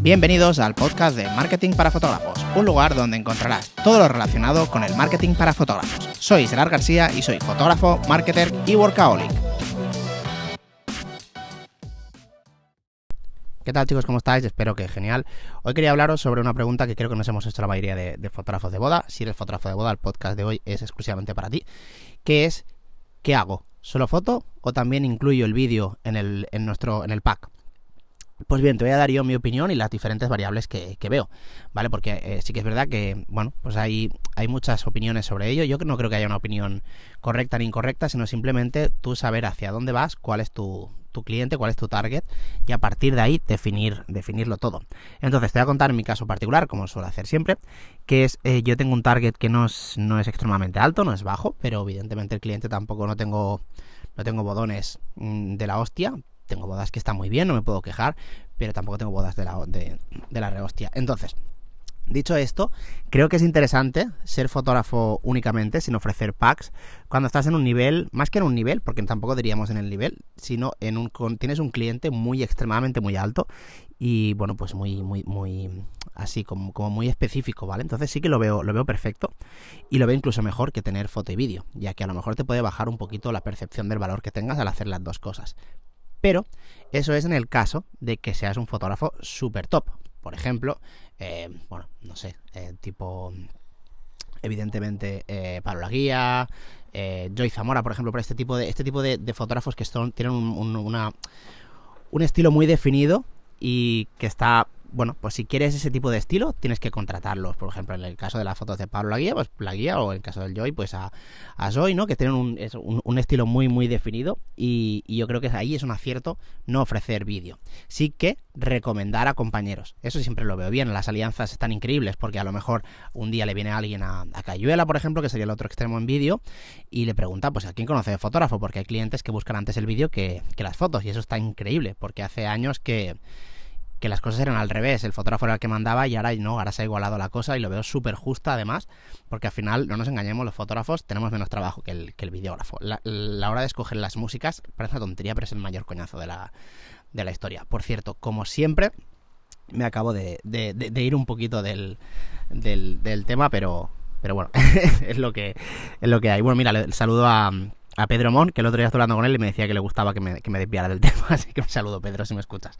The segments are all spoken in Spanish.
Bienvenidos al podcast de Marketing para Fotógrafos, un lugar donde encontrarás todo lo relacionado con el marketing para fotógrafos. Soy Gerard García y soy fotógrafo, marketer y workaholic. ¿Qué tal chicos? ¿Cómo estáis? Espero que genial. Hoy quería hablaros sobre una pregunta que creo que nos hemos hecho la mayoría de, fotógrafos de boda. Si eres fotógrafo de boda, el podcast de hoy es exclusivamente para ti. Que es, ¿qué hago? ¿Solo foto o también incluyo el vídeo en el, en nuestro, en el pack? Pues bien, te voy a dar yo mi opinión y las diferentes variables que, veo, ¿vale? Porque eh, sí que es verdad que, bueno, pues hay, hay muchas opiniones sobre ello. Yo no creo que haya una opinión correcta ni incorrecta, sino simplemente tú saber hacia dónde vas, cuál es tu, tu cliente, cuál es tu target y a partir de ahí definir, definirlo todo. Entonces te voy a contar mi caso particular, como suelo hacer siempre, que es eh, yo tengo un target que no es, no es extremadamente alto, no es bajo, pero evidentemente el cliente tampoco no tengo, no tengo bodones mm, de la hostia, tengo bodas que están muy bien, no me puedo quejar, pero tampoco tengo bodas de la, de, la rehostia. Entonces, Dicho esto, creo que es interesante ser fotógrafo únicamente sin ofrecer packs cuando estás en un nivel, más que en un nivel, porque tampoco diríamos en el nivel, sino en un tienes un cliente muy extremadamente muy alto y bueno, pues muy muy muy así como, como muy específico, ¿vale? Entonces sí que lo veo lo veo perfecto y lo veo incluso mejor que tener foto y vídeo, ya que a lo mejor te puede bajar un poquito la percepción del valor que tengas al hacer las dos cosas. Pero eso es en el caso de que seas un fotógrafo super top. Por ejemplo, eh, bueno, no sé, eh, tipo, evidentemente, eh, Pablo Laguía, eh, Joy Zamora, por ejemplo, por este tipo de, este tipo de, fotógrafos que son, tienen un, un estilo muy definido y que está bueno, pues si quieres ese tipo de estilo, tienes que contratarlos. Por ejemplo, en el caso de las fotos de Pablo La Guía, pues La Guía, o en el caso del Joy, pues a, a Zoe, ¿no? Que tienen un, un, estilo muy, muy definido. Y, yo creo que ahí es un acierto no ofrecer vídeo. Sí que recomendar a compañeros. Eso siempre lo veo bien. Las alianzas están increíbles porque a lo mejor un día le viene alguien a, a Cayuela, por ejemplo, que sería el otro extremo en vídeo, y le pregunta, pues, ¿a quién conoce de fotógrafo? Porque hay clientes que buscan antes el vídeo que, que las fotos. Y eso está increíble porque hace años que que las cosas eran al revés, el fotógrafo era el que mandaba y ahora no, ahora se ha igualado la cosa y lo veo súper justa además, porque al final, no nos engañemos, los fotógrafos tenemos menos trabajo que el, que el videógrafo. La, hora de escoger las músicas parece una tontería, pero es el mayor coñazo de la, de la historia. Por cierto, como siempre, me acabo de, de, ir un poquito del, del, del tema, pero, pero bueno, es lo que es lo que hay. Bueno, mira, saludo a, a Pedro Mon, que el otro día estuve hablando con él y me decía que le gustaba que me, que me desviara del tema, así que un saludo Pedro si me escuchas.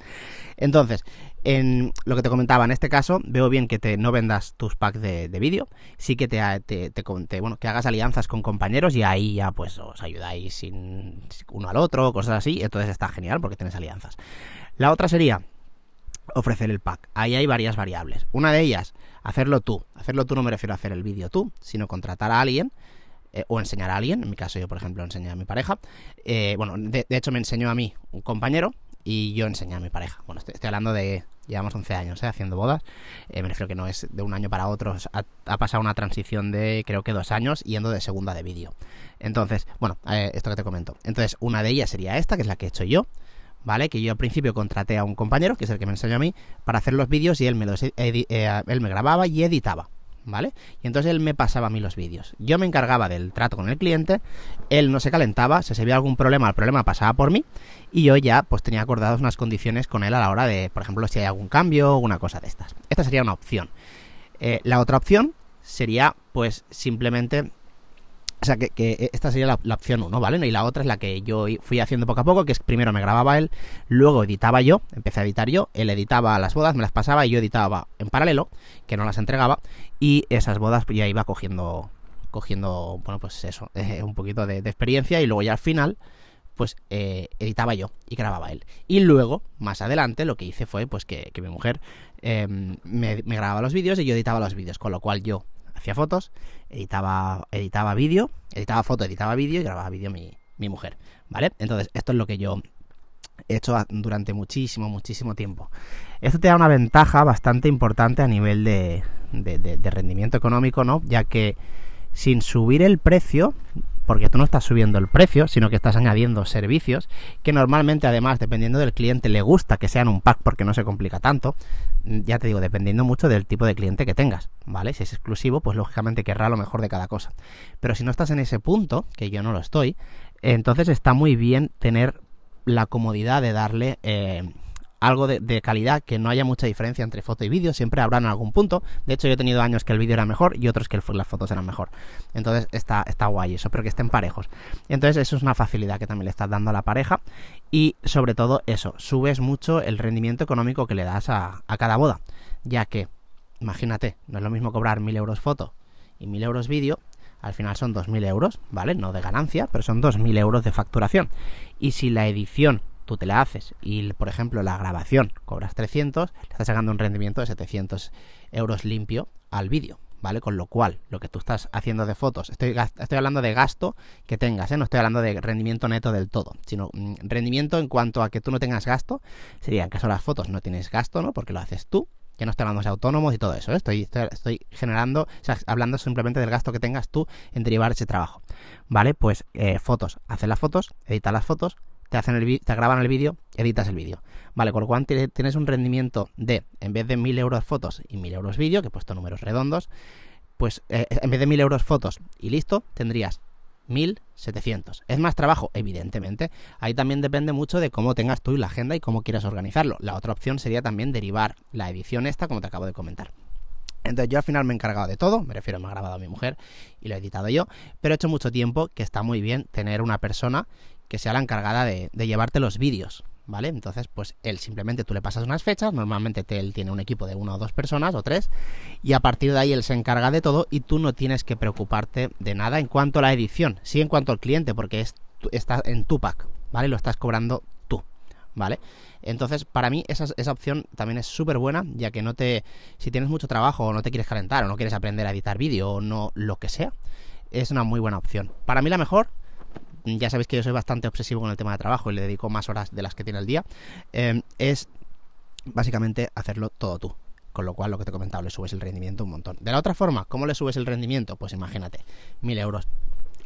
Entonces, en lo que te comentaba, en este caso veo bien que te no vendas tus packs de, vídeo, sí que te, te, bueno, que hagas alianzas con compañeros y ahí ya pues os ayudáis sin, uno al otro, cosas así, entonces está genial porque tienes alianzas. La otra sería ofrecer el pack. Ahí hay varias variables. Una de ellas, hacerlo tú. Hacerlo tú no me refiero a hacer el vídeo tú, sino contratar a alguien eh, o enseñar a alguien, en mi caso yo por ejemplo enseñé a mi pareja, eh, bueno, de, hecho me enseñó a mí un compañero y yo enseñé a mi pareja. Bueno, estoy, hablando de, llevamos 11 años ¿eh? haciendo bodas, me refiero que no es de un año para otro, ha, pasado una transición de creo que dos años yendo de segunda de vídeo. Entonces, bueno, esto que te comento. Entonces, una de ellas sería esta, que es la que he hecho yo. ¿Vale? Que yo al principio contraté a un compañero, que es el que me enseñó a mí, para hacer los vídeos y él me, los, él me grababa y editaba. ¿Vale? Y entonces él me pasaba a mí los vídeos. Yo me encargaba del trato con el cliente, él no se calentaba, si se veía algún problema, el problema pasaba por mí y yo ya pues tenía acordadas unas condiciones con él a la hora de, por ejemplo, si hay algún cambio o una cosa de estas. Esta sería una opción. Eh, la otra opción sería pues simplemente o sea, que, esta sería la, opción 1, ¿vale? Y la otra es la que yo fui haciendo poco a poco, que es primero me grababa él, luego editaba yo, empecé a editar yo, él editaba las bodas, me las pasaba y yo editaba en paralelo, que no las entregaba, y esas bodas pues, ya iba cogiendo, cogiendo, bueno, pues eso, eh, un poquito de, experiencia y luego ya al final, pues eh, editaba yo y grababa él. Y luego, más adelante, lo que hice fue pues que, mi mujer em, me, me grababa los vídeos y yo editaba los vídeos, con lo cual yo hacía fotos, editaba, editaba vídeo, editaba foto, editaba vídeo y grababa vídeo mi, mi mujer, ¿vale? Entonces, esto es lo que yo he hecho durante muchísimo, muchísimo tiempo. Esto te da una ventaja bastante importante a nivel de, de rendimiento económico, ¿no? Ya que sin subir el precio, porque tú no estás subiendo el precio, sino que estás añadiendo servicios que normalmente además dependiendo del cliente le gusta que sean un pack porque no se complica tanto. Ya te digo, dependiendo mucho del tipo de cliente que tengas, ¿vale? Si es exclusivo, pues lógicamente querrá lo mejor de cada cosa. Pero si no estás en ese punto, que yo no lo estoy, entonces está muy bien tener la comodidad de darle eh, algo de, calidad, que no haya mucha diferencia entre foto y vídeo, siempre habrá en algún punto. De hecho, yo he tenido años que el vídeo era mejor y otros que las fotos eran mejor. Entonces está, está guay eso, pero que estén parejos. Entonces eso es una facilidad que también le estás dando a la pareja y sobre todo eso, subes mucho el rendimiento económico que le das a, a cada boda, ya que, imagínate, no es lo mismo cobrar mil euros foto y mil euros vídeo, al final son 2.000 euros, ¿vale? No de ganancia, pero son 2.000 euros de facturación. Y si la edición tú te la haces y, por ejemplo, la grabación cobras 300, le estás sacando un rendimiento de 700 euros limpio al vídeo, ¿vale? Con lo cual, lo que tú estás haciendo de fotos, estoy, estoy hablando de gasto que tengas, ¿eh? No estoy hablando de rendimiento neto del todo, sino mm, rendimiento en cuanto a que tú no tengas gasto, sería en caso de las fotos no tienes gasto, ¿no? Porque lo haces tú, ya no estoy hablando de autónomos y todo eso, ¿eh? estoy, estoy, generando, o sea, hablando simplemente del gasto que tengas tú en derivar ese trabajo. ¿Vale? Pues eh, fotos, haces las fotos, editas las fotos, te, hacen el, te graban el vídeo, editas el vídeo. Vale, con lo cual tienes un rendimiento de, en vez de 1000 euros fotos y 1000 euros vídeo, que he puesto números redondos, pues eh, en vez de 1000 euros fotos y listo, tendrías 1700. ¿Es más trabajo? Evidentemente. Ahí también depende mucho de cómo tengas tú la agenda y cómo quieras organizarlo. La otra opción sería también derivar la edición esta, como te acabo de comentar. Entonces yo al final me he encargado de todo, me refiero, me ha grabado a mi mujer y lo he editado yo, pero he hecho mucho tiempo que está muy bien tener una persona que sea la encargada de, llevarte los vídeos, ¿vale? Entonces, pues él simplemente tú le pasas unas fechas, normalmente él tiene un equipo de una o dos personas o tres, y a partir de ahí él se encarga de todo y tú no tienes que preocuparte de nada en cuanto a la edición, sí en cuanto al cliente, porque es, está en tu pack, ¿vale? Lo estás cobrando tú, ¿vale? Entonces, para mí esa, esa opción también es súper buena, ya que no te, si tienes mucho trabajo o no te quieres calentar o no quieres aprender a editar vídeo o no, lo que sea, es una muy buena opción. Para mí la mejor ya sabéis que yo soy bastante obsesivo con el tema de trabajo y le dedico más horas de las que tiene el día, eh, es básicamente hacerlo todo tú. Con lo cual, lo que te he comentado, le subes el rendimiento un montón. De la otra forma, ¿cómo le subes el rendimiento? Pues imagínate, mil euros.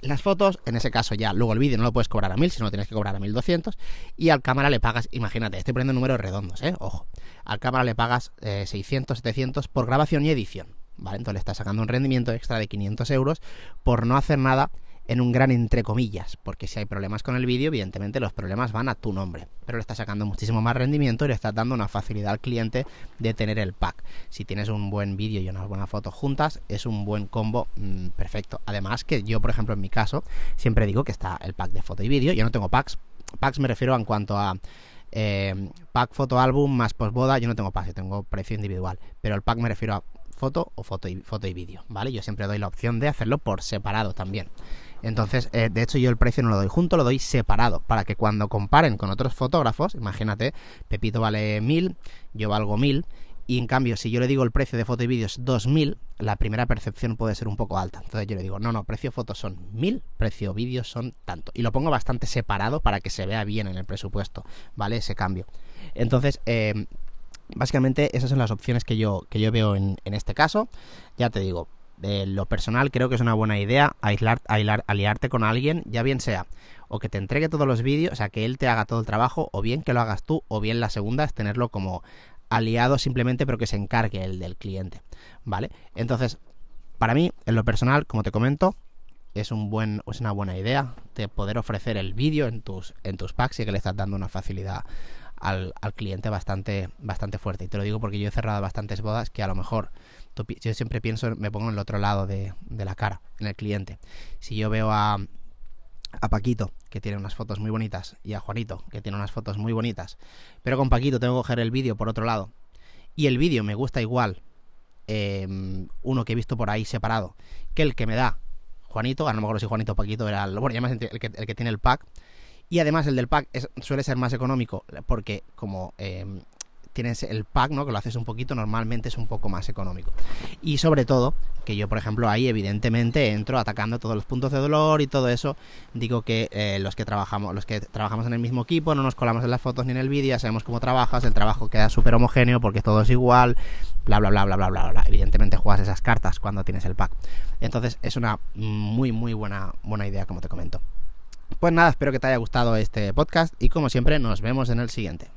Las fotos, en ese caso ya, luego el vídeo no lo puedes cobrar a mil, sino lo tienes que cobrar a 1200. Y al cámara le pagas, imagínate, estoy poniendo números redondos, ¿eh? Ojo. Al cámara le pagas 600, eh, 700 por grabación y edición. ¿Vale? Entonces le estás sacando un rendimiento extra de 500 euros por no hacer nada en un gran entre comillas, porque si hay problemas con el vídeo, evidentemente los problemas van a tu nombre, pero le estás sacando muchísimo más rendimiento y le estás dando una facilidad al cliente de tener el pack. Si tienes un buen vídeo y unas buenas fotos juntas, es un buen combo mm, perfecto. Además que yo, por ejemplo, en mi caso, siempre digo que está el pack de foto y vídeo, yo no tengo packs, packs me refiero en cuanto a eh, pack foto álbum más posboda, yo no tengo packs, yo tengo precio individual, pero el pack me refiero a foto o foto y, foto y vídeo, ¿vale? Yo siempre doy la opción de hacerlo por separado también. Entonces, eh, de hecho, yo el precio no lo doy junto, lo doy separado, para que cuando comparen con otros fotógrafos, imagínate, Pepito vale 1000, yo valgo 1000, y en cambio, si yo le digo el precio de foto y vídeo es 2000, la primera percepción puede ser un poco alta. Entonces yo le digo, no, no, precio foto son 1000, precio vídeo son tanto. Y lo pongo bastante separado para que se vea bien en el presupuesto, ¿vale? Ese cambio. Entonces, eh, básicamente esas son las opciones que yo, que yo veo en, en este caso. Ya te digo, de lo personal creo que es una buena idea aislar, aliarte con alguien, ya bien sea o que te entregue todos los vídeos, o sea, que él te haga todo el trabajo, o bien que lo hagas tú, o bien la segunda es tenerlo como aliado simplemente, pero que se encargue el del cliente, ¿vale? Entonces, para mí, en lo personal, como te comento, es, un buen, es una buena idea de poder ofrecer el vídeo en tus, en tus packs y que le estás dando una facilidad al, al, cliente bastante, bastante fuerte. Y te lo digo porque yo he cerrado bastantes bodas que a lo mejor yo siempre pienso, me pongo en el otro lado de, la cara, en el cliente. Si yo veo a, a Paquito, que tiene unas fotos muy bonitas, y a Juanito, que tiene unas fotos muy bonitas, pero con Paquito tengo que coger el vídeo por otro lado, y el vídeo me gusta igual, em, uno que he visto por ahí separado, que el que me da Juanito, a lo mejor si Juanito o Paquito era el, bueno, el que, el que tiene el pack, y además el del pack suele ser más económico, porque como em, tienes el pack, ¿no? Que lo haces un poquito, normalmente es un poco más económico. Y sobre todo, que yo, por ejemplo, ahí evidentemente entro atacando todos los puntos de dolor y todo eso. Digo que eh, los que trabajamos, los que trabajamos en el mismo equipo, no nos colamos en las fotos ni en el vídeo, sabemos cómo trabajas, el trabajo queda súper homogéneo porque todo es igual, bla bla bla bla bla bla bla. Evidentemente juegas esas cartas cuando tienes el pack. Entonces es una muy muy buena, buena idea, como te comento. Pues nada, espero que te haya gustado este podcast y como siempre nos vemos en el siguiente.